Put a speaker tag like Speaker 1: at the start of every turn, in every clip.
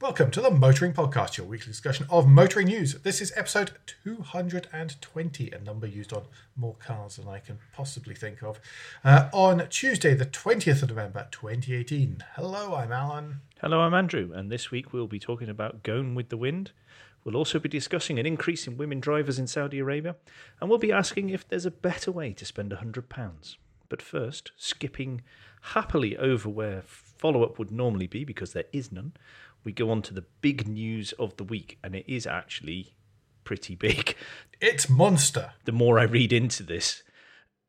Speaker 1: Welcome to the Motoring Podcast, your weekly discussion of motoring news. This is episode 220, a number used on more cars than I can possibly think of. Uh, on Tuesday, the 20th of November, 2018. Hello, I'm Alan.
Speaker 2: Hello, I'm Andrew, and this week we'll be talking about Going with the Wind. We'll also be discussing an increase in women drivers in Saudi Arabia, and we'll be asking if there's a better way to spend £100. But first, skipping happily over where follow up would normally be because there is none, we go on to the big news of the week, and it is actually pretty big.
Speaker 1: It's Monster.
Speaker 2: The more I read into this,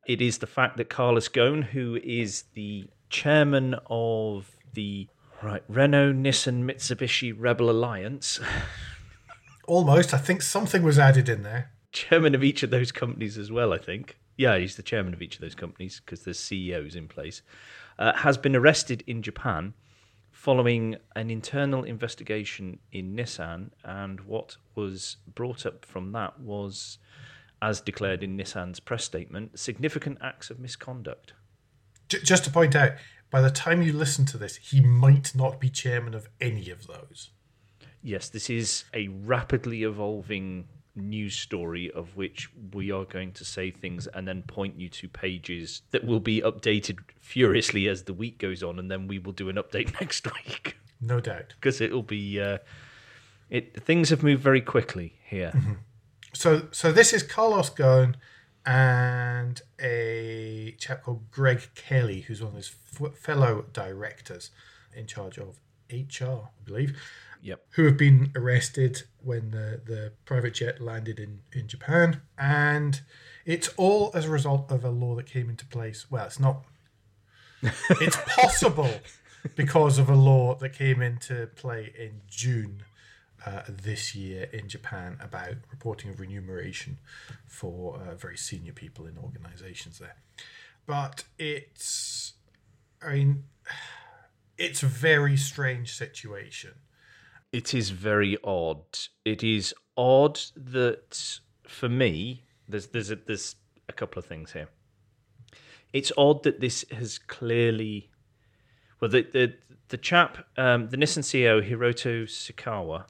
Speaker 2: it is the fact that Carlos Ghosn, who is the chairman of the right Renault, Nissan, Mitsubishi Rebel Alliance,
Speaker 1: Almost. I think something was added in there.
Speaker 2: chairman of each of those companies as well. I think, yeah, he's the chairman of each of those companies because there's CEOs in place. Uh, has been arrested in Japan following an internal investigation in Nissan, and what was brought up from that was, as declared in Nissan's press statement, significant acts of misconduct.
Speaker 1: Just to point out, by the time you listen to this, he might not be chairman of any of those.
Speaker 2: Yes, this is a rapidly evolving news story of which we are going to say things and then point you to pages that will be updated furiously as the week goes on, and then we will do an update next week
Speaker 1: No doubt.
Speaker 2: because it'll be. Uh, it things have moved very quickly here.
Speaker 1: So, so this is Carlos Ghosn and a chap called Greg Kelly, who's one of his f- fellow directors in charge of HR, I believe,
Speaker 2: Yep.
Speaker 1: who have been arrested when the, the private jet landed in, in Japan. And it's all as a result of a law that came into place. Well, it's not. It's possible because of a law that came into play in June uh, this year in Japan about reporting of remuneration for uh, very senior people in organizations there. But it's, I mean, it's a very strange situation.
Speaker 2: It is very odd. It is odd that for me, there's there's a, there's a couple of things here. It's odd that this has clearly, well, the the the chap, um, the Nissan CEO Hiroto Sakawa, I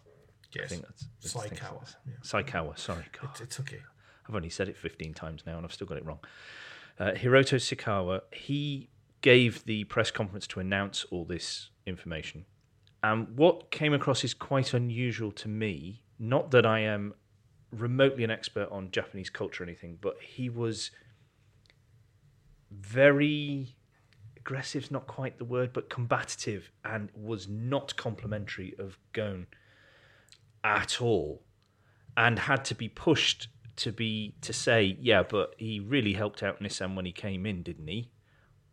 Speaker 1: Yes.
Speaker 2: think that's, I
Speaker 1: Saikawa.
Speaker 2: that's-
Speaker 1: Yeah.
Speaker 2: Saikawa. Sorry, God,
Speaker 1: It's, it's okay.
Speaker 2: I've only said it 15 times now and I've still got it wrong. Uh, Hiroto Sakawa, he gave the press conference to announce all this information. And what came across is quite unusual to me. Not that I am remotely an expert on Japanese culture or anything, but he was very aggressive's not quite the word, but combative and was not complimentary of Ghosn at all and had to be pushed to be to say, yeah, but he really helped out Nissan when he came in, didn't he?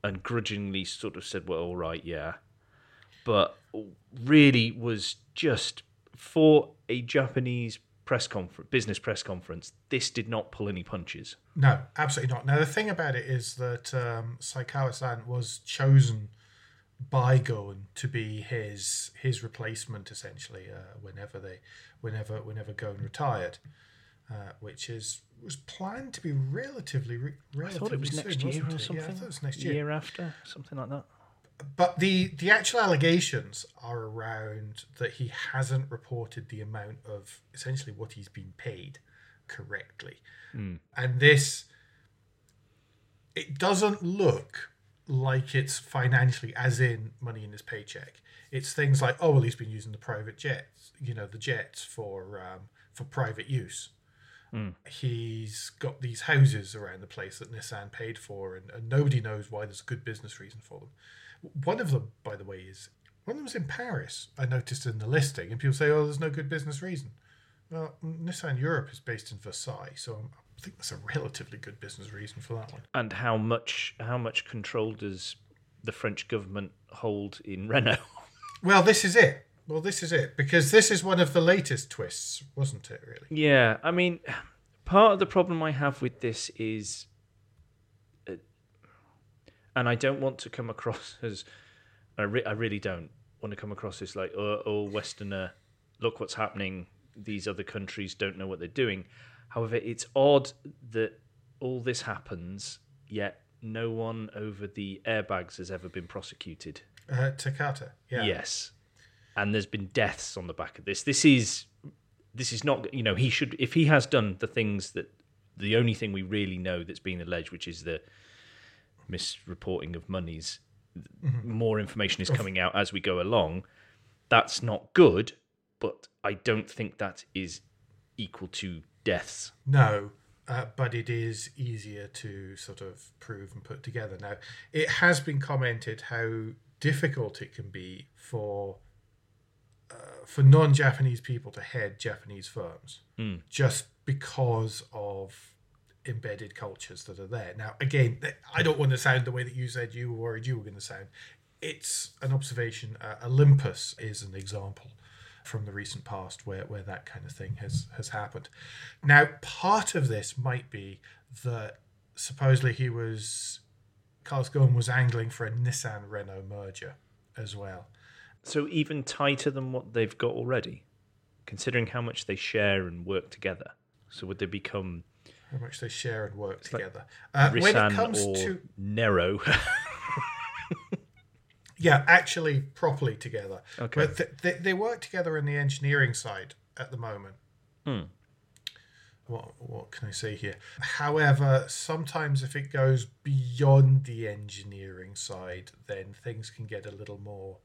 Speaker 2: And grudgingly sort of said, well, all right, yeah. But really was just for a Japanese press conference, business press conference, this did not pull any punches.
Speaker 1: No, absolutely not. Now the thing about it is that um, Saikawa-san was chosen by Ghosn to be his his replacement essentially uh, whenever they whenever whenever Ghosn retired, uh, which is was planned to be relatively re-
Speaker 2: I thought it was
Speaker 1: soon,
Speaker 2: next year or
Speaker 1: it?
Speaker 2: something.
Speaker 1: Yeah, I thought it was next year.
Speaker 2: Year after, something like that.
Speaker 1: But the the actual allegations are around that he hasn't reported the amount of essentially what he's been paid correctly, and this it doesn't look like it's financially as in money in his paycheck. It's things like oh well he's been using the private jets, you know the jets for um, for private use. He's got these houses around the place that Nissan paid for, and, and nobody knows why there's a good business reason for them. One of them, by the way, is one of them was in Paris. I noticed in the listing, and people say, "Oh, there's no good business reason." Well, Nissan Europe is based in Versailles, so I'm, think that's a relatively good business reason for that one.
Speaker 2: And how much how much control does the French government hold in Renault?
Speaker 1: Well, this is it. Well, this is it because this is one of the latest twists, wasn't it? Really?
Speaker 2: Yeah, I mean, part of the problem I have with this is, and I don't want to come across as, I, re- I really don't want to come across as like, oh, oh, Westerner, look what's happening. These other countries don't know what they're doing. However, it's odd that all this happens, yet no one over the airbags has ever been prosecuted.
Speaker 1: Uh, Takata, yeah.
Speaker 2: Yes. and there's been deaths on the back of this. This is this is not you know he should if he has done the things that the only thing we really know that's being alleged, which is the misreporting of monies. More information is coming out as we go along. That's not good, but I don't think that is equal to deaths.
Speaker 1: No, uh, but it is easier to sort of prove and put together. Now, it has been commented how difficult it can be for uh, for non-Japanese people to head Japanese firms, just because of embedded cultures that are there. Now, again, I don't want to sound the way that you said you were worried you were going to sound. It's an observation. Uh, Olympus is an example from the recent past where, where that kind of thing has, has happened. Now, part of this might be that supposedly he was, Carlos Ghosn was angling for a Nissan Renault merger as well.
Speaker 2: So even tighter than what they've got already, considering how much they share and work together. So would they become
Speaker 1: How much they share and work
Speaker 2: like
Speaker 1: together. Uh, when it comes to
Speaker 2: Nero?
Speaker 1: Yeah, actually, properly together.
Speaker 2: Okay.
Speaker 1: But th- they, they work together in the engineering side at the moment.
Speaker 2: Hmm.
Speaker 1: What what can I say here? However, sometimes if it goes beyond the engineering side, then things can get a little more.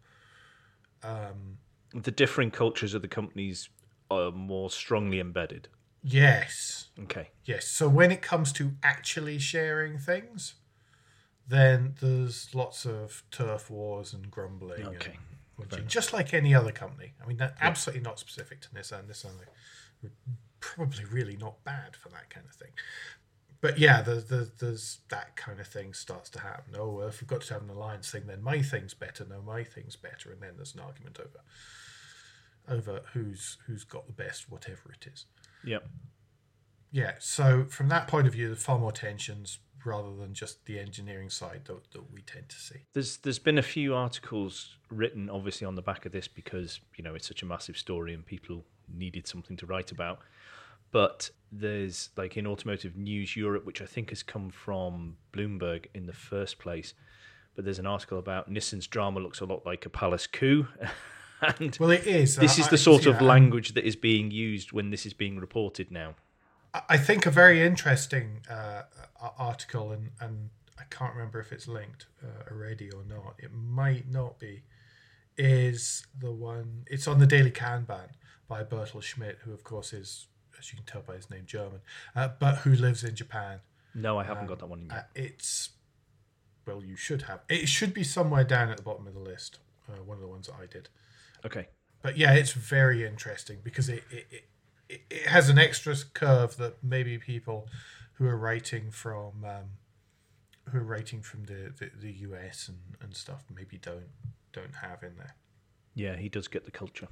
Speaker 1: Um,
Speaker 2: the differing cultures of the companies are more strongly embedded.
Speaker 1: Yes,
Speaker 2: Okay.
Speaker 1: yes. So when it comes to actually sharing things, then there's lots of turf wars and grumbling.
Speaker 2: Okay.
Speaker 1: whinging, just like any other company. I mean, they're absolutely not specific to Nissan. Nissan are probably really not bad for that kind of thing. But yeah, there's, there's, there's that kind of thing starts to happen. Oh, well, if we've got to have an alliance thing, then my thing's better. No, my thing's better, and then there's an argument over over who's who's got the best, whatever it is.
Speaker 2: Yep.
Speaker 1: Yeah. So from that point of view, there's far more tensions rather than just the engineering side that, that we tend to see.
Speaker 2: There's there's been a few articles written obviously on the back of this because you know it's such a massive story and people needed something to write about. But there's like in Automotive News Europe, which I think has come from Bloomberg in the first place. But there's an article about Nissan's drama looks a lot like a palace coup. and
Speaker 1: Well, it is.
Speaker 2: this
Speaker 1: I-
Speaker 2: is the sort
Speaker 1: see
Speaker 2: of language that is being used when this is being reported now.
Speaker 1: I think a very interesting uh, article, and, and I can't remember if it's linked uh, already or not. It might not be. Is the one? It's on the Daily Kanban by Bertel Schmitt, who of course is, as you can tell by his name, German, uh, but who lives in Japan.
Speaker 2: No, I haven't got that one in
Speaker 1: Uh,
Speaker 2: yet.
Speaker 1: it's well, you should have. It should be somewhere down at the bottom of the list. Uh, one of the ones that I did.
Speaker 2: Okay.
Speaker 1: But yeah, it's very interesting because it it, it, it has an extra curve that maybe people who are writing from um, who are writing from the, the, the US and, and stuff maybe don't don't have in there.
Speaker 2: Yeah, he does get the culture.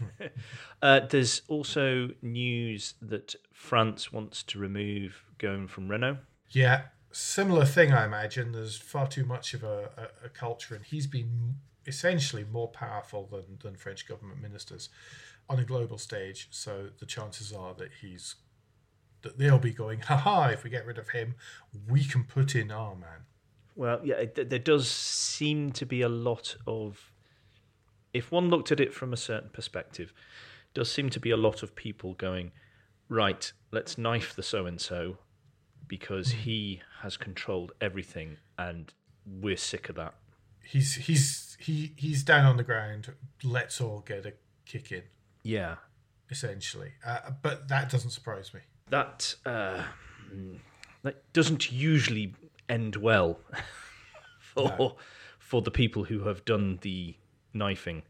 Speaker 2: uh, there's also news that France wants to remove Ghosn from Renault.
Speaker 1: Yeah, similar thing. I imagine there's far too much of a, a, a culture, and he's been essentially more powerful than than French government ministers on a global stage. So the chances are that he's that they'll be going, haha, if we get rid of him, we can put in our man.
Speaker 2: Well, yeah, it, there does seem to be a lot of. If one looked at it from a certain perspective, does seem to be a lot of people going, right, let's knife the so and so because hmm. he has controlled everything and we're sick of that.
Speaker 1: He's he's he he's down on the ground. Let's all get a kick in,
Speaker 2: Yeah.
Speaker 1: essentially. Uh, but that doesn't surprise me.
Speaker 2: That, uh, that doesn't usually end well for, for the people who have done the knifing.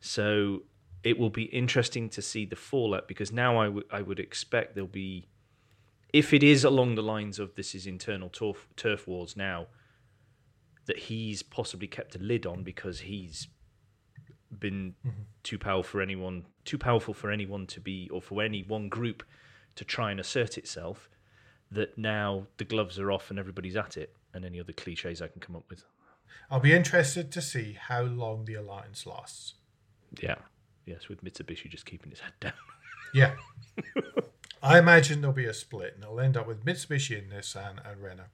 Speaker 2: So it will be interesting to see the fallout because now I would I would expect there'll be if it is along the lines of this is internal turf, turf wars now that he's possibly kept a lid on because he's been mm-hmm. too powerful for anyone too powerful for anyone to be or for any one group to try and assert itself that now the gloves are off and everybody's at it and any other cliches I can come up with.
Speaker 1: I'll be interested to see how long the alliance lasts.
Speaker 2: Yeah. Yes, with Mitsubishi just keeping his head down.
Speaker 1: Yeah. I imagine there'll be a split and it'll end up with Mitsubishi and Nissan and Renault.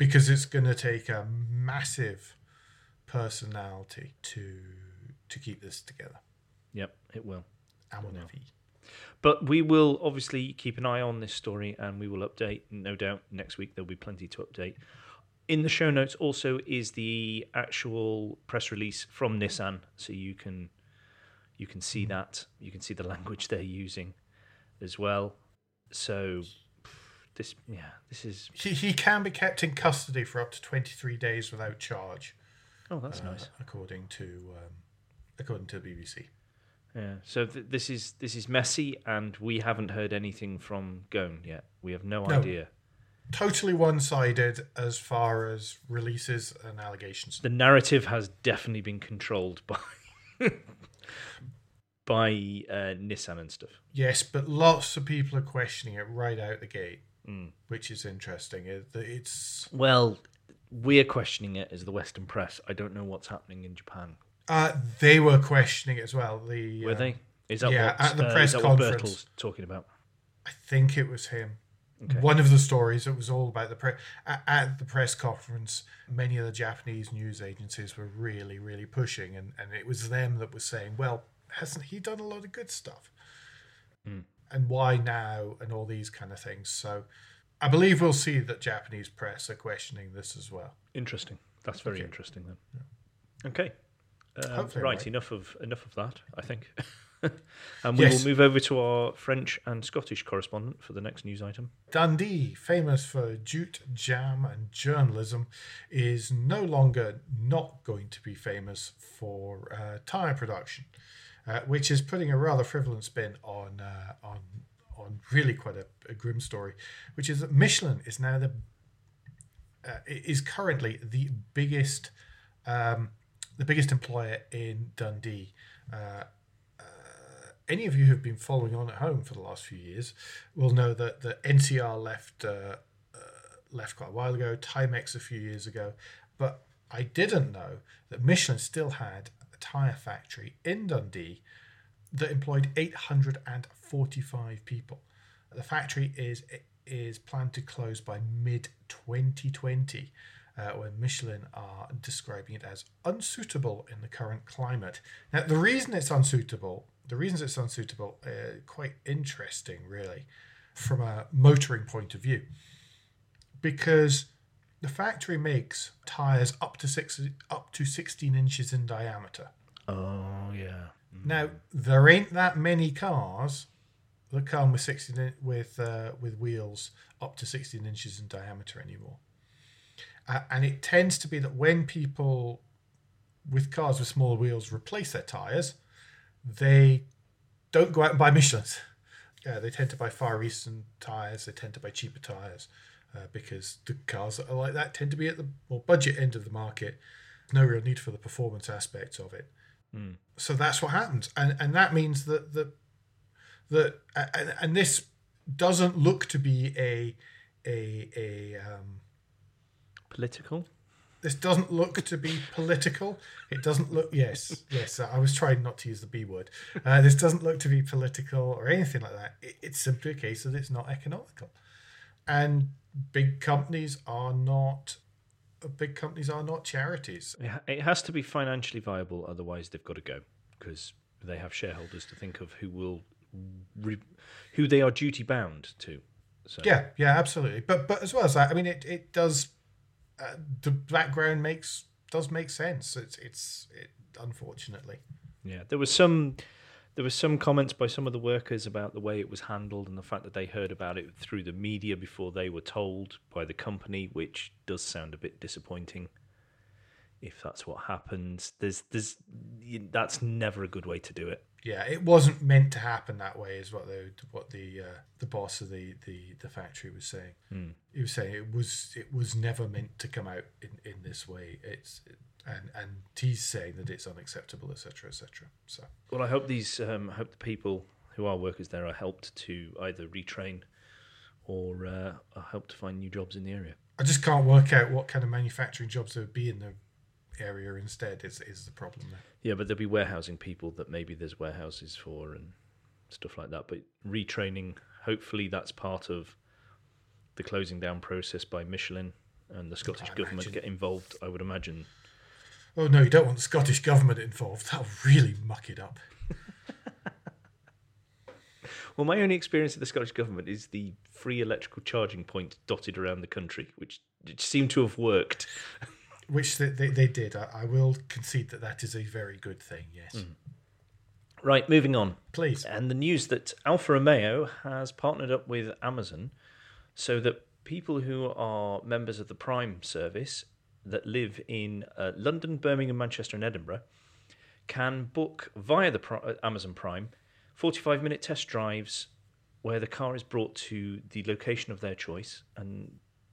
Speaker 1: Because it's going to take a massive personality to to keep this together.
Speaker 2: Yep, it will.
Speaker 1: Mon.
Speaker 2: But we will obviously keep an eye on this story and we will update. No doubt next week there'll be plenty to update. In the show notes also is the actual press release from Nissan, so you can you can see hmm. that. You can see the language they're using as well. So this yeah, this is
Speaker 1: He, he can be kept in custody for up to 23 days without charge,
Speaker 2: oh that's
Speaker 1: uh,
Speaker 2: nice.
Speaker 1: according to um, according to the BBC.
Speaker 2: Yeah. So th- this is this is messy, and we haven't heard anything from Ghosn yet. We have no,
Speaker 1: No.
Speaker 2: idea.
Speaker 1: Totally one-sided as far as releases and allegations.
Speaker 2: The narrative has definitely been controlled by by uh, Nissan and stuff.
Speaker 1: Yes, but lots of people are questioning it right out the gate,
Speaker 2: Mm.
Speaker 1: which is interesting. It- It's
Speaker 2: Well, we're questioning it as the Western press. I don't know what's happening in Japan.
Speaker 1: uh, they were questioning it as well. The
Speaker 2: Were
Speaker 1: uh,
Speaker 2: they? Is that
Speaker 1: yeah,
Speaker 2: what,
Speaker 1: at the
Speaker 2: uh,
Speaker 1: press
Speaker 2: is that what
Speaker 1: conference.
Speaker 2: Talking about?
Speaker 1: I think it was him.
Speaker 2: Okay.
Speaker 1: One of the stories it was all about the press at, at the press conference. Many of the Japanese news agencies were really, really pushing, and, and it was them that was saying, "Well, hasn't he done a lot of good stuff?
Speaker 2: Mm.
Speaker 1: And why now?" And all these kind of things. So, I believe we'll see that Japanese press are questioning this as well.
Speaker 2: Interesting. That's very
Speaker 1: Okay.
Speaker 2: interesting then. Okay. Um, right.
Speaker 1: right.
Speaker 2: Enough of enough of that. I think. and we
Speaker 1: Yes.
Speaker 2: will move over to our French and Scottish correspondent for the next news item.
Speaker 1: Dundee, famous for jute, jam, and journalism, is no longer not going to be famous for uh, tyre production, uh, which is putting a rather frivolous spin on uh, on on really quite a, a grim story, which is that Michelin is now the uh, is currently the biggest um, the biggest employer in Dundee. Uh, any of you who've been following on at home for the last few years will know that the NCR left uh, uh, left quite a while ago, Timex a few years ago, but I didn't know that Michelin still had a tire factory in Dundee that employed 845 people. The factory is is planned to close by mid 2020. Uh, when Michelin are describing it as unsuitable in the current climate. Now, the reason it's unsuitable, the reasons it's unsuitable, are quite interesting, really, from a motoring point of view, because the factory makes tires up to six, up to 16 inches in diameter.
Speaker 2: Oh yeah.
Speaker 1: Now, there ain't that many cars that come with 16 in- with uh, with wheels up to 16 inches in diameter anymore. Uh, and it tends to be that when people with cars with smaller wheels replace their tires, they don't go out and buy Michelin's. Uh, they tend to buy Far Eastern tires. They tend to buy cheaper tires uh, because the cars that are like that tend to be at the more budget end of the market. No real need for the performance aspects of it. So that's what happens. And and that means that the that and, and this doesn't look to be a a a um
Speaker 2: Political.
Speaker 1: this doesn't look to be political. It doesn't look yes yes i was trying not to use the b word. Uh, this doesn't look to be political or anything like that. It, it's simply a case that it's not economical and big companies are not big companies are not charities
Speaker 2: It has to be financially viable, otherwise they've got to go because they have shareholders to think of who will, re- who they are duty bound to. So
Speaker 1: Yeah, yeah, absolutely. But but as well as that, I mean, it it does. Uh, the background makes does make sense. It's it's it, unfortunately.
Speaker 2: Yeah, there was some there were some comments by some of the workers about the way it was handled and the fact that they heard about it through the media before they were told by the company, which does sound a bit disappointing. If that's what happens, there's there's that's never a good way to do it.
Speaker 1: Yeah, it wasn't meant to happen that way, is what the what the uh, the boss of the, the, the factory was saying.
Speaker 2: Hmm.
Speaker 1: He was saying it was it was never meant to come out in, in this way. It's and and he's saying that it's unacceptable, etc., etc. So
Speaker 2: Well, I hope these um, I hope the people who are workers there are helped to either retrain or uh, are helped to find new jobs in the area.
Speaker 1: I just can't work out what kind of manufacturing jobs there would be in the area instead. Is is the problem there?
Speaker 2: Yeah, but there'll be warehousing people that maybe there's warehouses for and stuff like that. But retraining, hopefully, that's part of the closing down process by Michelin and the Scottish
Speaker 1: I
Speaker 2: government
Speaker 1: imagine.
Speaker 2: get involved. I would imagine
Speaker 1: Oh no, you don't want the Scottish government involved. That'll really muck it up.
Speaker 2: Well, my only experience of the Scottish government is the free electrical charging points dotted around the country, which seemed to have worked.
Speaker 1: Which they, they, they did. I, I, will concede that that is a very good thing, yes. Mm.
Speaker 2: Right, moving on.
Speaker 1: Please.
Speaker 2: And the news that Alfa Romeo has partnered up with Amazon so that people who are members of the Prime service that live in uh, London, Birmingham, Manchester, and Edinburgh can book via the uh, Amazon Prime 45 minute test drives where the car is brought to the location of their choice and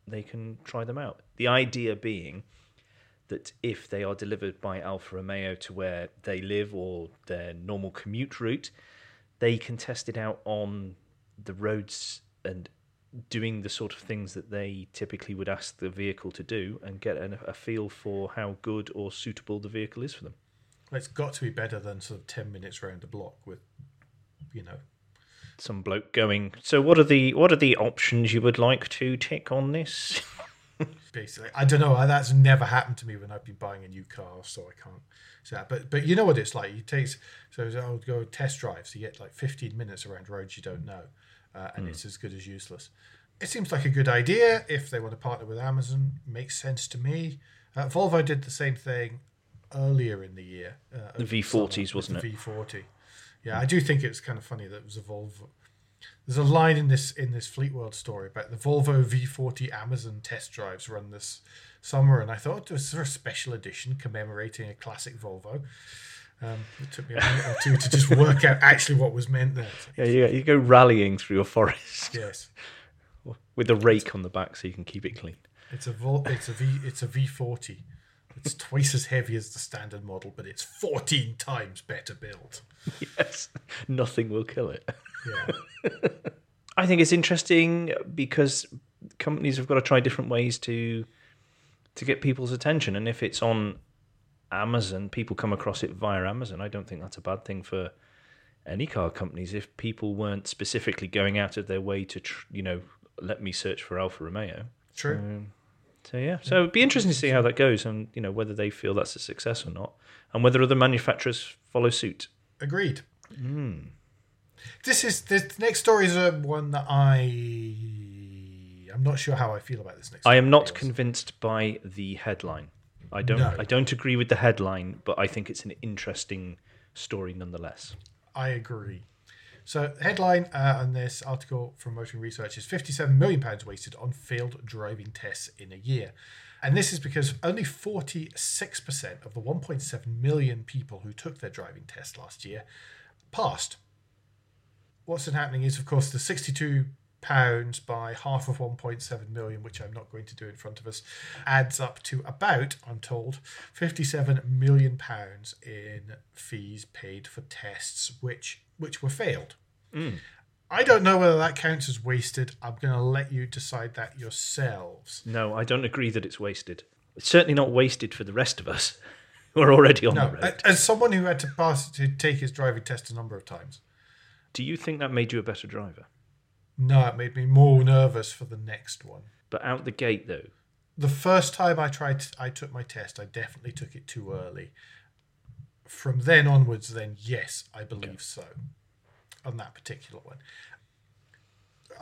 Speaker 2: they can try them out. The idea being that if they are delivered by Alfa Romeo to where they live or their normal commute route, they can test it out on the roads and doing the sort of things that they typically would ask the vehicle to do and get a feel for how good or suitable the vehicle is for them.
Speaker 1: It's got to be better than sort of 10 minutes around the block with you know
Speaker 2: some bloke going so what are the what are the options you would like to tick on this
Speaker 1: basically. I don't know that's never happened to me when i've been buying a new car so i can't say that. But but you know what it's like you take so i'll go test drives you get like 15 minutes around roads you don't know uh, and mm. it's as good as useless. It seems like a good idea if they want to partner with amazon makes sense to me. Uh, volvo did the same thing earlier in the year
Speaker 2: uh, the v40s wasn't
Speaker 1: it? V40 yeah, I do think it's kind of funny that it was a Volvo. There's a line in this in this Fleetworld story about the Volvo V40 Amazon test drives run this summer, and I thought it was a special edition commemorating a classic Volvo? Um, it took me a minute or two to just work out actually what was meant there.
Speaker 2: Yeah, you, you go rallying through a forest.
Speaker 1: Yes,
Speaker 2: with a rake on the back so you can keep it clean.
Speaker 1: It's a Vol- it's a V it's a V40. It's twice as heavy as the standard model, but it's 14 times better built.
Speaker 2: Yes, nothing will kill it. Yeah. I think it's interesting because companies have got to try different ways to to get people's attention, and if it's on Amazon, people come across it via Amazon. I don't think that's a bad thing for any car companies. If people weren't specifically going out of their way to, tr- you know, let me search for Alfa Romeo.
Speaker 1: True. Um,
Speaker 2: so yeah, so it'd be interesting to see how that goes, and you know whether they feel that's a success or not, and whether other manufacturers follow suit.
Speaker 1: Agreed.
Speaker 2: Mm.
Speaker 1: This is the next story is a one that I I'm not sure how I feel about this next.
Speaker 2: I am not convinced by the headline. I don't no. I don't agree with the headline, but I think it's an interesting story nonetheless.
Speaker 1: I agree. So, headline uh, on this article from Motoring Research is 57 million pounds wasted on failed driving tests in a year. And this is because only 46% of the 1.7 million people who took their driving test last year passed. What's been happening is, of course, the 62 pounds by half of 1.7 million, which I'm not going to do in front of us, adds up to about, I'm told, 57 million pounds in fees paid for tests which which were failed.
Speaker 2: Mm.
Speaker 1: I don't know whether that counts as wasted. I'm going to let you decide that yourselves.
Speaker 2: No, I don't agree that it's wasted. It's certainly not wasted for the rest of us who are already on no, the road.
Speaker 1: As someone who had to pass to take his driving test a number of times,
Speaker 2: do you think that made you a better driver?
Speaker 1: No, it made me more nervous for the next one.
Speaker 2: But out the gate, though,
Speaker 1: the first time I tried, I took my test. I definitely took it too early. From then onwards, then yes, I believe okay. so on that particular one.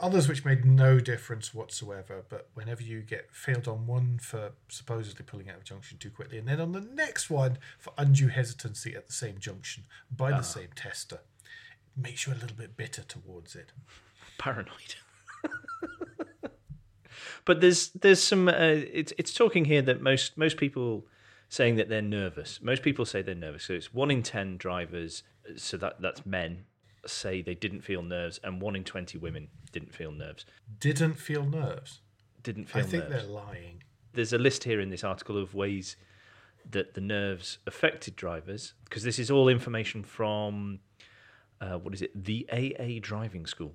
Speaker 1: Others which made no difference whatsoever, but whenever you get failed on one for supposedly pulling out of junction too quickly, and then on the next one for undue hesitancy at the same junction by the uh same tester, makes you a little bit bitter towards it.
Speaker 2: Paranoid. but there's there's some uh, it's it's talking here that most most people saying that they're nervous. Most people say they're nervous. So it's one in ten drivers. So that that's men say they didn't feel nerves, and one in 20 women didn't feel nerves.
Speaker 1: Didn't feel nerves?
Speaker 2: Didn't feel
Speaker 1: I think
Speaker 2: nerves.
Speaker 1: they're lying.
Speaker 2: There's a list here in this article of ways that the nerves affected drivers, because this is all information from, uh, what is it, the AA driving school.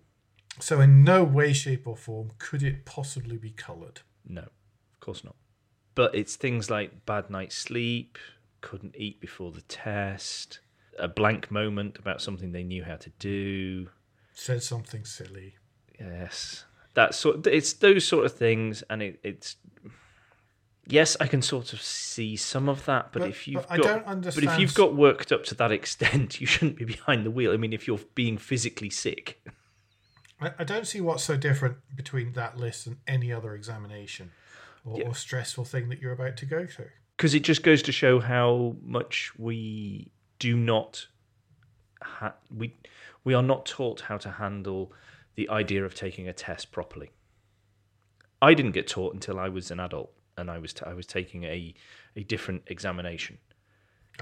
Speaker 1: So, in no way, shape, or form could it possibly be coloured?
Speaker 2: No, of course not. But it's things like bad night's sleep, couldn't eat before the test, a blank moment about something they knew how to do.
Speaker 1: Said something silly.
Speaker 2: Yes, that sort. It's those sort of things, and it, it's yes, I can sort of see some of that, but,
Speaker 1: But-
Speaker 2: if you've
Speaker 1: but I
Speaker 2: got, but if you've got worked up to that extent, you shouldn't be behind the wheel. I mean, if you're being physically sick,
Speaker 1: I, I don't see what's so different between that list and any other examination or,
Speaker 2: Yeah.
Speaker 1: or stressful thing that you're about to go through.
Speaker 2: because it just goes to show how much we do not ha- we we are not taught how to handle the idea of taking a test properly. I didn't get taught until I was an adult and I was t- I was taking a a different examination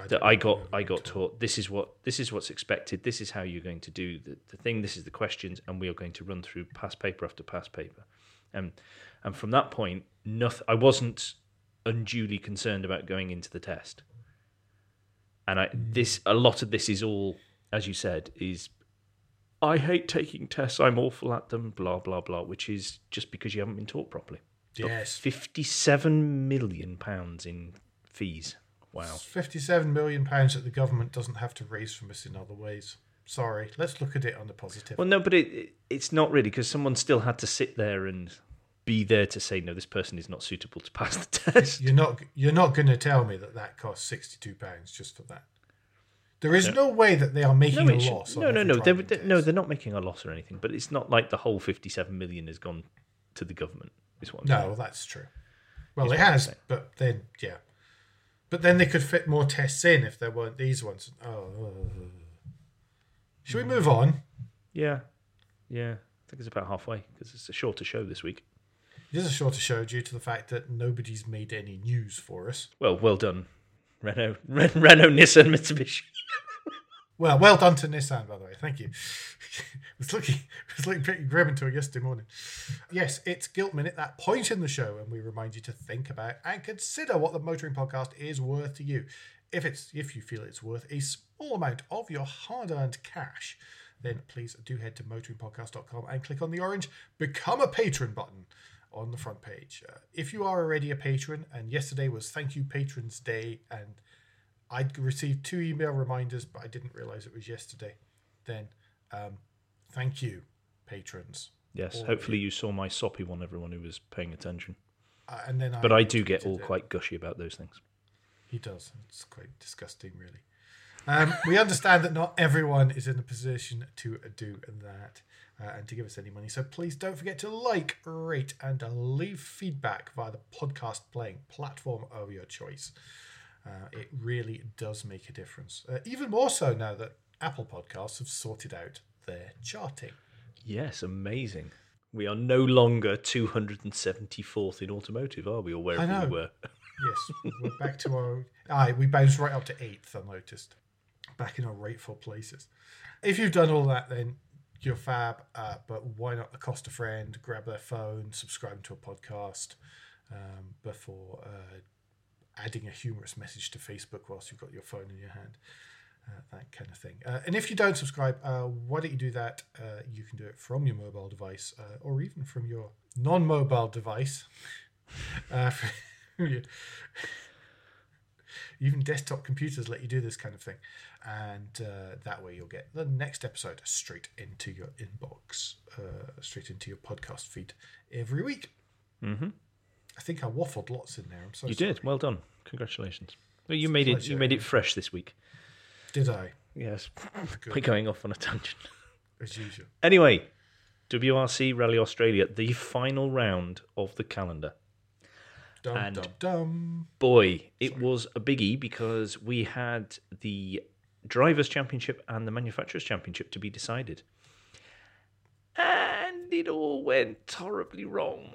Speaker 2: that I got I got taught this is what this is what's expected. This is how you're going to do the, the thing. This is the questions and we are going to run through past paper after past paper. And and from that point nothing I wasn't unduly concerned about going into the test. And I this a lot of this is all as you said is I hate taking tests. I'm awful at them blah blah blah which is just because you haven't been taught properly
Speaker 1: Yes.
Speaker 2: 57 million pounds in fees wow
Speaker 1: 57 million pounds that the government doesn't have to raise from us in other ways. Sorry, let's look at it on the positive.
Speaker 2: Well, no, but it, it it's not really because someone still had to sit there and be there to say no, this person is not suitable to pass the test.
Speaker 1: You're not you're not going to tell me that that costs 62 pounds just for that. There is no, way that they are making
Speaker 2: No,
Speaker 1: a
Speaker 2: should-
Speaker 1: loss. on
Speaker 2: no, no, no. They're,
Speaker 1: driving
Speaker 2: they no, they're not making a loss or anything. But it's not like the whole fifty-seven million has gone to the government. Is what I'm
Speaker 1: No,
Speaker 2: saying.
Speaker 1: that's true. Well, it has, but then yeah, but then they could fit more tests in if there weren't these ones. Oh, should we move on?
Speaker 2: Yeah, yeah. I think it's about halfway because it's a shorter show this week.
Speaker 1: It is a shorter show due to the fact that nobody's made any news for us.
Speaker 2: Well, well done, Renault, Ren- Renault, Nissan, Mitsubishi.
Speaker 1: Well, well done to Nissan, by the way. Thank you. it was looking, it was looking pretty grim until yesterday morning. Yes, it's Guilt Minute, that point in the show, and we remind you to think about and consider what the motoring podcast is worth to you. If it's if you feel it's worth a small amount of your hard-earned cash, then please do head to motoringpodcast.com and click on the orange "Become a Patron" button on the front page. Uh, if you are already a patron, and yesterday was Thank You Patrons Day, and I received two email reminders, but I didn't realize it was yesterday. Then, um, thank you, patrons.
Speaker 2: Yes,
Speaker 1: Already.
Speaker 2: hopefully you saw my soppy one. Everyone who was paying attention.
Speaker 1: Uh, and then,
Speaker 2: But I do get all
Speaker 1: it.
Speaker 2: quite gushy about those things.
Speaker 1: He does. It's quite disgusting, really. Um, we understand that not everyone is in a position to do that uh, and to give us any money. So please don't forget to like, rate, and leave feedback via the podcast playing platform of your choice. Uh, it really does make a difference. Uh, even more so now that Apple Podcasts have sorted out their charting.
Speaker 2: Yes, amazing. We are no longer 274th in automotive, are we, or wherever we were?
Speaker 1: Yes, we're back to our. Aye, we bounced right up to eighth. I noticed, back in our rightful places. If you've done all that, then you're fab. Uh, but why not accost a friend, grab their phone, subscribe to a podcast um, before uh, adding a humorous message to Facebook whilst you've got your phone in your hand. Uh, that kind of thing. Uh, and if you don't subscribe, uh, why don't you do that? Uh, you can do it from your mobile device uh, or even from your non mobile device. Uh, even desktop computers let you do this kind of thing. And that way you'll get the next episode straight into your inbox, straight into your podcast feed every week.
Speaker 2: hmm
Speaker 1: I think I waffled lots in there. I'm so
Speaker 2: You
Speaker 1: sorry.
Speaker 2: did. Well done. Congratulations. Well, you
Speaker 1: It's
Speaker 2: made it. You made it fresh this week.
Speaker 1: Did I?
Speaker 2: Yes.
Speaker 1: Good.
Speaker 2: We're going off on a tangent.
Speaker 1: As usual.
Speaker 2: Anyway, WRC Rally Australia, the final round of the calendar.
Speaker 1: Dum
Speaker 2: And-
Speaker 1: dum dum.
Speaker 2: Boy, it was a biggie because we had the Drivers' Championship and the Manufacturers' Championship to be decided. And it all went horribly wrong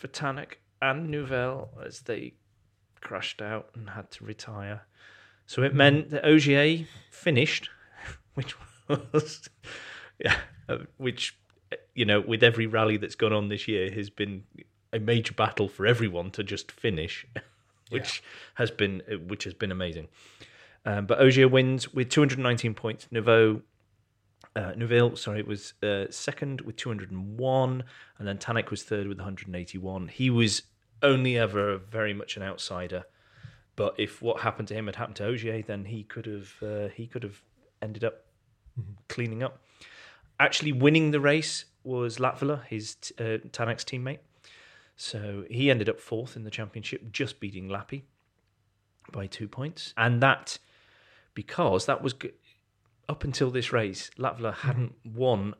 Speaker 2: for Tanak and Neuville as they crashed out and had to retire. So it meant that Ogier finished, which was, yeah, uh, which, you know, with every rally that's gone on this year has been a major battle for everyone to just finish, which has been uh, which has been amazing. Um, but Ogier wins with 219 points. Nouveau, uh, Neuville, sorry, was uh, second with 201, and then Tanak was third with 181. He was only ever very much an outsider, but if what happened to him had happened to Ogier, then he could have uh, he could have ended up cleaning up. Actually, winning the race was Latvala, his uh, Tanak's teammate. So he ended up fourth in the championship, just beating Lappi by two points. And that, because that was up until this race, Latvala hadn't won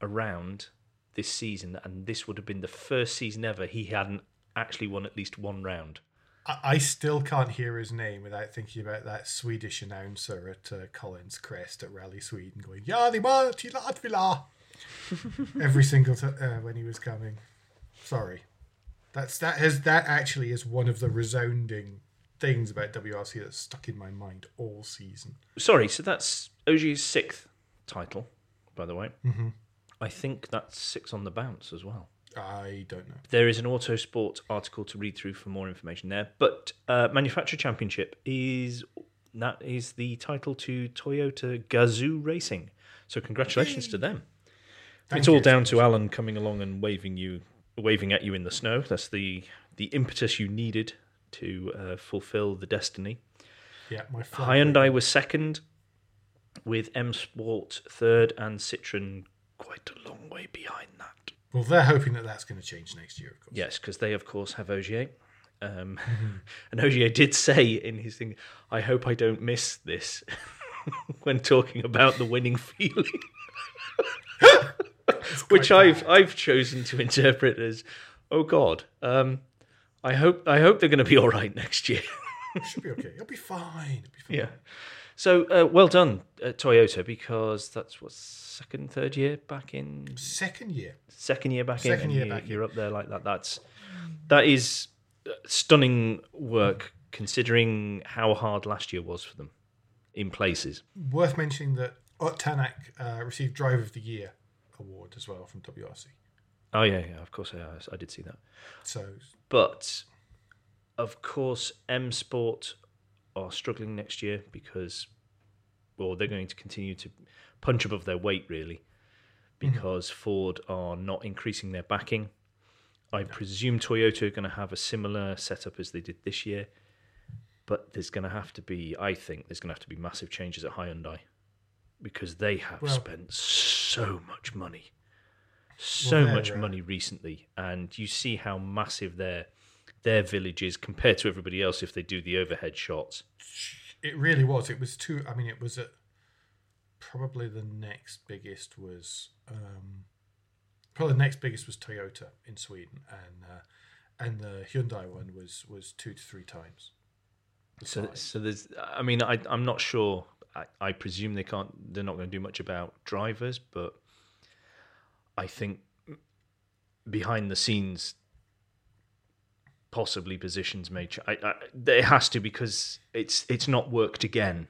Speaker 2: a round this season. And this would have been the first season ever he hadn't actually won at least one round.
Speaker 1: I, still can't hear his name without thinking about that Swedish announcer at uh, Colin's Crest at Rally Sweden going, Ja, det var till Every single time uh, when he was coming. Sorry. That's that has that actually is one of the resounding things about WRC that's stuck in my mind all season.
Speaker 2: Sorry, so that's Ogier's sixth title, by the way. Mm-hmm. I think that's six on the bounce as well.
Speaker 1: I don't know.
Speaker 2: There is an Autosport article to read through for more information there. But uh, Manufacturer Championship is that is the title to Toyota Gazoo Racing. So congratulations to them.
Speaker 1: Thank
Speaker 2: it's all down to Alan coming along and waving you, waving at you in the snow. That's the the impetus you needed to uh, fulfil the destiny.
Speaker 1: Yeah, my
Speaker 2: Hyundai was second, with M Sport third, and Citroen quite a long way behind that.
Speaker 1: Well, they're hoping that that's going to change next year, of course.
Speaker 2: Yes, because they, of course, have Ogier. Um, and Ogier did say in his thing, I hope I don't miss this when talking about the winning feeling. Which I've I've chosen to interpret as, oh God, um, I hope I hope they're going to be all right next year.
Speaker 1: It should be okay. It'll be fine. It'll be fine.
Speaker 2: yeah. So uh, well done, uh, Toyota, because that's what second, third year back in
Speaker 1: Second year.
Speaker 2: second year back in,
Speaker 1: Second
Speaker 2: and
Speaker 1: year
Speaker 2: you,
Speaker 1: back in.
Speaker 2: you're up there like that. That's that is uh, stunning work considering how hard last year was for them in places.
Speaker 1: Worth mentioning that Ott Tanak uh, received Driver of the Year award as well from WRC.
Speaker 2: Oh yeah, yeah, of course I, I did see that.
Speaker 1: So
Speaker 2: But of course, M Sport are struggling next year because, well, they're going to continue to punch above their weight really, because Ford are not increasing their backing. I presume Toyota are going to have a similar setup as they did this year, but there's going to have to be, I think, there's going to have to be massive changes at Hyundai because they have
Speaker 1: Well-
Speaker 2: spent so much money, so
Speaker 1: they're,
Speaker 2: much
Speaker 1: uh,
Speaker 2: money recently, and you see how massive their their villages compared to everybody else if they do the overhead shots.
Speaker 1: it really was. It was two. I mean, it was at probably the next biggest was um, probably the next biggest was Toyota in Sweden, and uh, and the Hyundai one was was two to three times.
Speaker 2: So,
Speaker 1: size.
Speaker 2: so there's. I mean, I, I'm not sure. I, I presume they can't. They're not going to do much about drivers, but I think behind the scenes, possibly positions may. change. I, I, there has to because it's it's not worked again,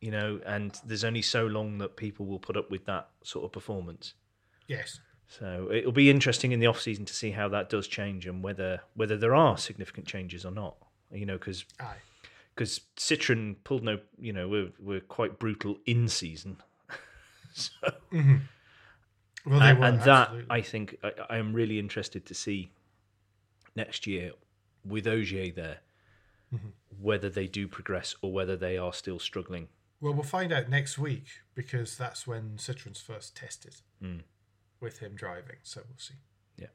Speaker 2: you know. And there's only so long that people will put up with that sort of performance.
Speaker 1: yes,
Speaker 2: So it'll be interesting in the off season to see how that does change and whether whether there are significant changes or not. You know, because because Citroen pulled no, you know, we're we're quite brutal in season. so,
Speaker 1: Well,
Speaker 2: and,
Speaker 1: were
Speaker 2: and that. I think I, I am really interested to see next year with Ogier there
Speaker 1: Mm-hmm.
Speaker 2: whether they do progress or whether they are still struggling.
Speaker 1: Well, we'll find out next week because that's when Citroen's first test is
Speaker 2: Hmm.
Speaker 1: with him driving. So we'll see.
Speaker 2: Yeah,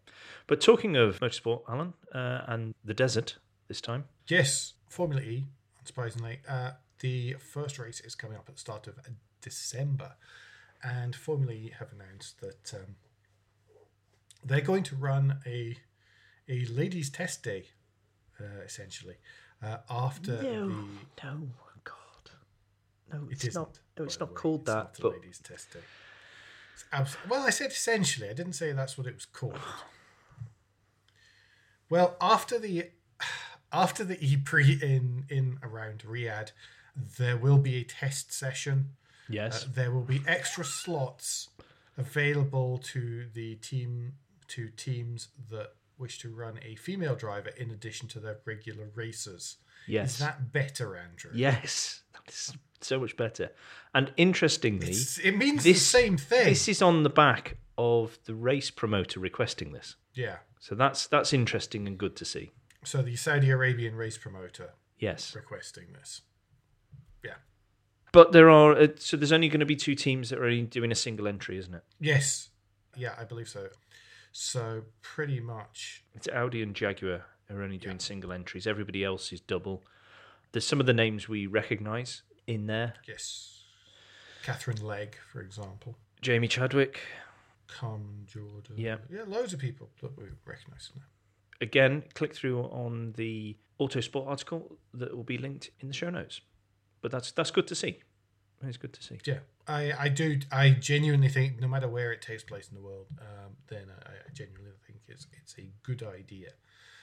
Speaker 2: but talking of motorsport, Alan, uh, and the desert this time.
Speaker 1: Yes, Formula E, unsurprisingly. Uh, the first race is coming up at the start of December, and Formula E have announced that um, they're going to run a a ladies' test day, uh, essentially, uh, after the.
Speaker 2: no, God, no,
Speaker 1: It
Speaker 2: it's
Speaker 1: isn't,
Speaker 2: not. No, it's not
Speaker 1: way.
Speaker 2: called
Speaker 1: It's
Speaker 2: that.
Speaker 1: not a
Speaker 2: But
Speaker 1: ladies' test day. Abs- well, I said essentially. I didn't say that's what it was called. Well, after the after the E-Prix in in around Riyadh, there will be a test session.
Speaker 2: yes,
Speaker 1: Uh, there will be extra slots available to the team to teams that wish to run a female driver in addition to their regular racers.
Speaker 2: yes,
Speaker 1: Is that better, Andrew?
Speaker 2: yes. That is so much better. And interestingly,
Speaker 1: It's- it means
Speaker 2: this-
Speaker 1: the same thing.
Speaker 2: this is on the back of the race promoter requesting this.
Speaker 1: yeah.
Speaker 2: So that's that's interesting and good to see.
Speaker 1: So the Saudi Arabian race promoter
Speaker 2: Yes,
Speaker 1: requesting this. Yeah.
Speaker 2: but there are uh, so there's only going to be two teams that are only doing a single entry, isn't it?
Speaker 1: Yes. Yeah, I believe so. So pretty much,
Speaker 2: It's Audi and Jaguar are only doing single entries. Everybody else is double. There's some of the names we recognise in there.
Speaker 1: yes. Katherine Legge, for example.
Speaker 2: Jamie Chadwick.
Speaker 1: Carmen Jordan.
Speaker 2: Yeah.
Speaker 1: Yeah, loads of people that we recognise now.
Speaker 2: Again, click through on the Autosport article that will be linked in the show notes. But that's that's good to see. It's good to see.
Speaker 1: Yeah, I, I do. I genuinely think no matter where it takes place in the world, um, then I, I genuinely think it's it's a good idea.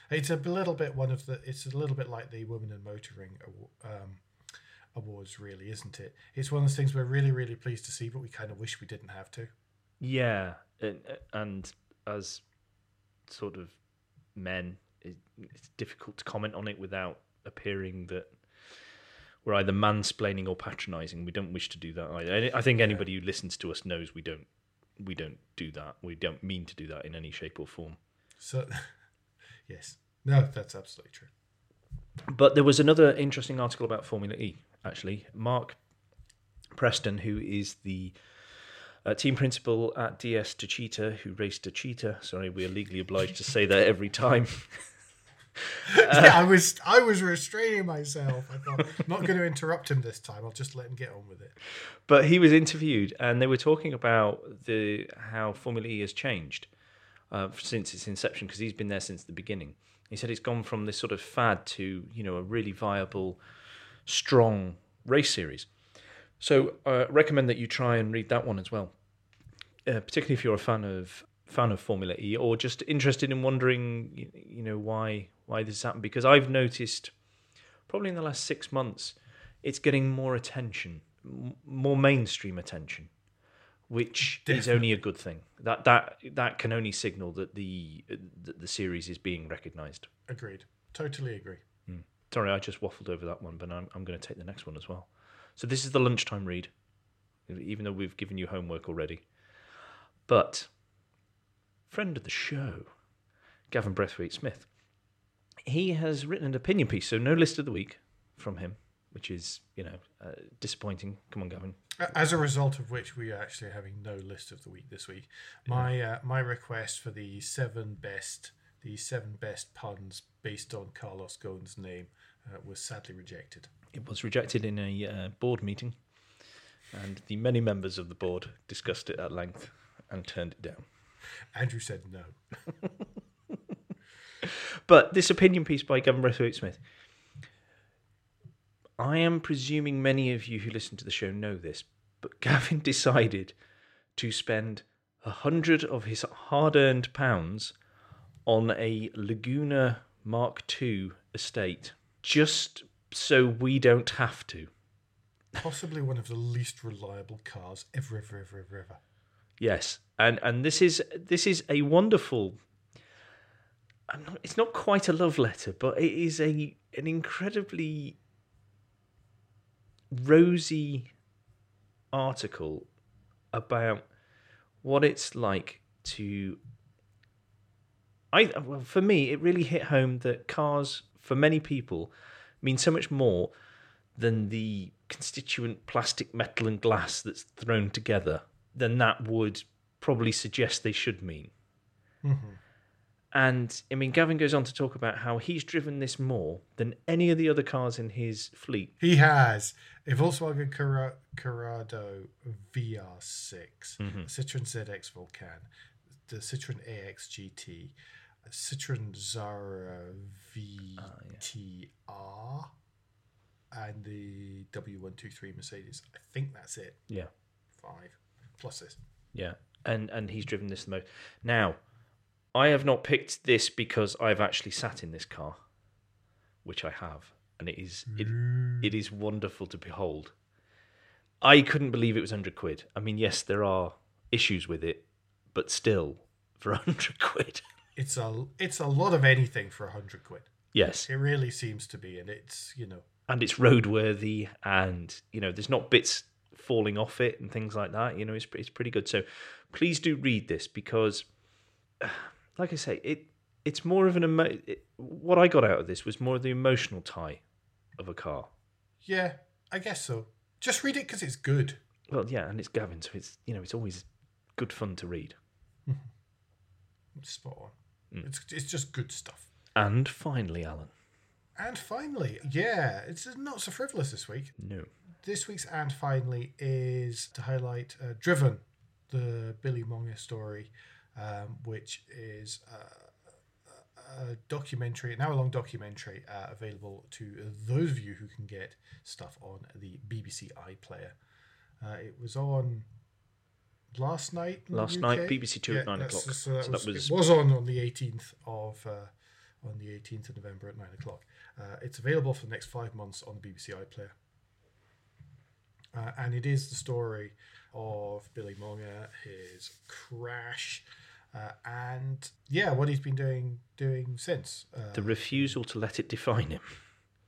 Speaker 1: It's a little bit one of the. It's a little bit like the Women in Motoring um, awards, really, isn't it? It's one of those things we're really, really pleased to see, but we kind of wish we didn't have to.
Speaker 2: Yeah, and, and as sort of men, it, it's difficult to comment on it without appearing that we're either mansplaining or patronising. We don't wish to do that either. I think anybody who listens to us knows we don't we don't do that. We don't mean to do that in any shape or form.
Speaker 1: So, yes, no, that's absolutely true.
Speaker 2: But there was another interesting article about Formula E, actually. Mark Preston, who is the uh, team principal at DS Techeetah, who raced Techeetah. Sorry, we are legally obliged to say that every time.
Speaker 1: yeah, I was I was restraining myself. I thought I'm not going to interrupt him this time. I'll just let him get on with it.
Speaker 2: But he was interviewed, and they were talking about the how Formula E has changed uh, since its inception, because he's been there since the beginning. He said it's gone from this sort of fad to you know a really viable, strong race series. So I recommend that you try and read that one as well, uh, particularly if you're a fan of fan of Formula E or just interested in wondering you, know why why this happened. Because I've noticed probably in the last six months it's getting more attention, more mainstream attention, which is only a good thing. That that that can only signal that the that the series is being recognised.
Speaker 1: Agreed. Totally agree. Hmm.
Speaker 2: Sorry, I just waffled over that one, but I'm I'm going to take the next one as well. So this is the lunchtime read, even though we've given you homework already. But friend of the show, Gavin Braithwaite Smith, he has written an opinion piece, so no list of the week from him, which is you know uh, disappointing. Come on, Gavin.
Speaker 1: As a result of which, we are actually having no list of the week this week. My uh, my request for the seven best the seven best puns based on Carlos Ghosn's name uh, was sadly rejected.
Speaker 2: It was rejected in a uh, board meeting, and the many members of the board discussed it at length and turned it down.
Speaker 1: Andrew said no.
Speaker 2: But this opinion piece by Gavin Braithwaite Smith, I am presuming many of you who listen to the show know this, but Gavin decided to spend a hundred of his hard-earned pounds on a Laguna Mark II estate, just so we don't have to.
Speaker 1: Possibly one of the least reliable cars ever, ever, ever, ever, ever.
Speaker 2: Yes, and and this is this is a wonderful. Not, it's not quite a love letter, but it is a an incredibly rosy article about what it's like to. I well, for me, it really hit home that cars, for many people, mean so much more than the constituent plastic, metal, and glass that's thrown together than that would probably suggest they should mean. Mm-hmm. And I mean, Gavin goes on to talk about how he's driven this more than any of the other cars in his fleet.
Speaker 1: He has mm-hmm. a Volkswagen Cor- Corrado VR6, Citroen ZX Volcane, the Citroen AX GT, Citroen Xsara VTR, and the W123 Mercedes. I think that's it.
Speaker 2: Yeah,
Speaker 1: Five plus this.
Speaker 2: yeah, and and he's driven this the most. Now, I have not picked this because I've actually sat in this car, which I have, and it is it, mm. it is wonderful to behold. I couldn't believe it was hundred quid. I mean, yes, there are issues with it, but still, for hundred quid,
Speaker 1: It's a it's a lot of anything for a hundred quid.
Speaker 2: yes,
Speaker 1: It really seems to be, and it's you know
Speaker 2: and it's roadworthy, and you know, there's not bits falling off it and things like that. You know, it's it's pretty good. So, please do read this because, like I say, it it's more of an emo- it, what I got out of this was more of the emotional tie of a car.
Speaker 1: yeah, I guess so. Just read it because it's good.
Speaker 2: Well, yeah, and it's Gavin, so it's you know, it's always good fun to read. Mm-hmm.
Speaker 1: spot on. Mm. It's it's just good stuff.
Speaker 2: And finally, Alan.
Speaker 1: And finally, yeah, it's not so frivolous this week.
Speaker 2: No.
Speaker 1: This week's and finally is to highlight uh, Driven, the Billy Monger story, um, which is uh, a documentary, an hour long documentary uh, available to those of you who can get stuff on the BBC iPlayer. Uh, it was on last night.
Speaker 2: Last night, BBC Two at nine o'clock.
Speaker 1: So that,
Speaker 2: So
Speaker 1: was,
Speaker 2: that was-
Speaker 1: it was on on the 18th of uh, on the 18th of November at nine o'clock. Uh, it's available for the next five months on the BBC iPlayer. Uh, and it is the story of Billy Monger, his crash, uh, and yeah, what he's been doing doing since. Uh,
Speaker 2: The refusal to let it define him.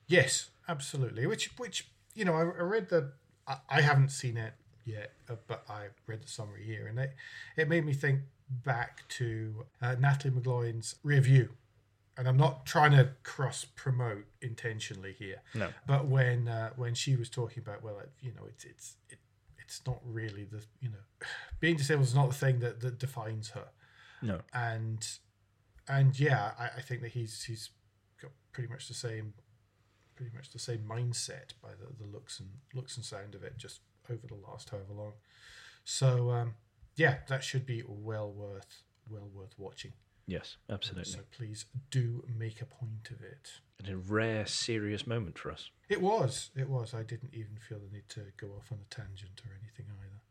Speaker 1: Yes, absolutely. Which, which you know, I, I read the. I, I haven't seen it yet, uh, but I read the summary here, and it it made me think back to uh, Natalie McGloin's review. And I'm not trying to cross promote intentionally here.
Speaker 2: No.
Speaker 1: But when uh, when she was talking about, well, you know, it's it's it, it's not really the you know, being disabled is not the thing that, that defines her
Speaker 2: No.
Speaker 1: and and yeah, I, I think that he's he's got pretty much the same pretty much the same mindset by the, the looks and looks and sound of it just over the last however long. So um, yeah, that should be well worth well worth watching.
Speaker 2: Yes, absolutely.
Speaker 1: So please do make a point of it.
Speaker 2: And a rare, serious moment for us.
Speaker 1: It was. It was. I didn't even feel the need to go off on a tangent or anything either.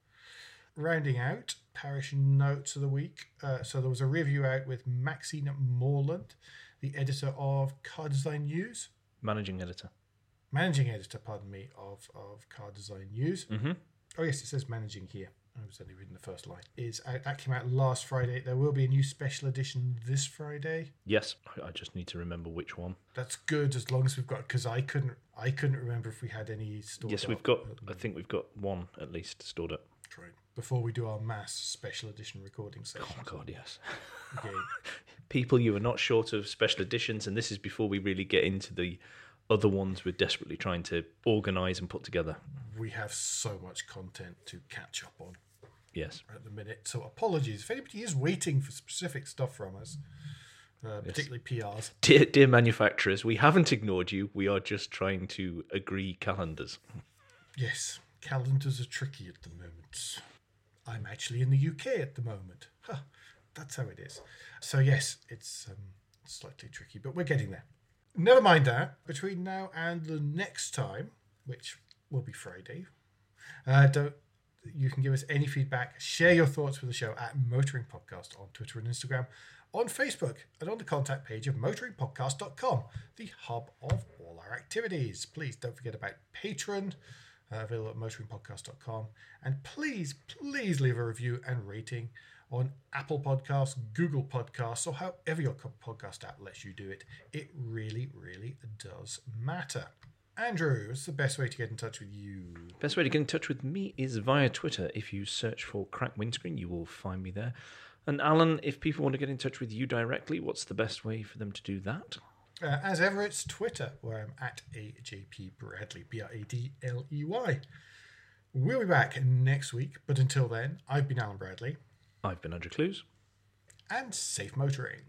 Speaker 1: Rounding out parish notes of the week. Uh, so there was a review out with Maxine Morland, the editor of Car Design News,
Speaker 2: Managing editor.
Speaker 1: managing editor, pardon me, of, of Car Design News.
Speaker 2: Mhm.
Speaker 1: Oh, yes, it says managing here. I was only reading the first line. Is out, that came out last Friday. There will be a new special edition this Friday.
Speaker 2: Yes, I- just need to remember which one.
Speaker 1: That's good as long as we've got because I couldn't I couldn't remember if we had any stored
Speaker 2: yes, we've got. I think we've got one at least stored up.
Speaker 1: Right. Before we do our mass special edition recording session.
Speaker 2: Oh my God, yes. People, you are not short of special editions, and this is before we really get into the other ones we're desperately trying to organise and put together.
Speaker 1: we have so much content to catch up on
Speaker 2: Yes.
Speaker 1: at the minute. So apologies if anybody is waiting for specific stuff from us, uh, particularly PRs.
Speaker 2: Dear, dear manufacturers, we haven't ignored you. We are just trying to agree calendars.
Speaker 1: Yes, calendars are tricky at the moment. I'm actually in the UK at the moment. Huh, that's how it is. So yes, it's um, slightly tricky, but we're getting there. Never mind that. Between now and the next time, which will be Friday, uh, don't you can give us any feedback, share your thoughts with the show at Motoring Podcast on Twitter and Instagram, on Facebook, and on the contact page of motoringpodcast.com, the hub of all our activities. Please don't forget about Patreon, uh, available at motoringpodcast.com. And please, please leave a review and rating on Apple Podcasts, Google Podcasts, or however your podcast app lets you do it. It really, really does matter. Andrew, what's the best way to get in touch with you?
Speaker 2: Best way to get in touch with me is via Twitter. If you search for Crack Windscreen, you will find me there. And Alan, if people want to get in touch with you directly, what's the best way for them to do that?
Speaker 1: Uh, as ever, it's Twitter, where I'm at AJP Bradley, B R A D L E Y. We'll be back next week, but until then, I've been Alan Bradley,
Speaker 2: I've been Andrew Clues.
Speaker 1: and safe motoring.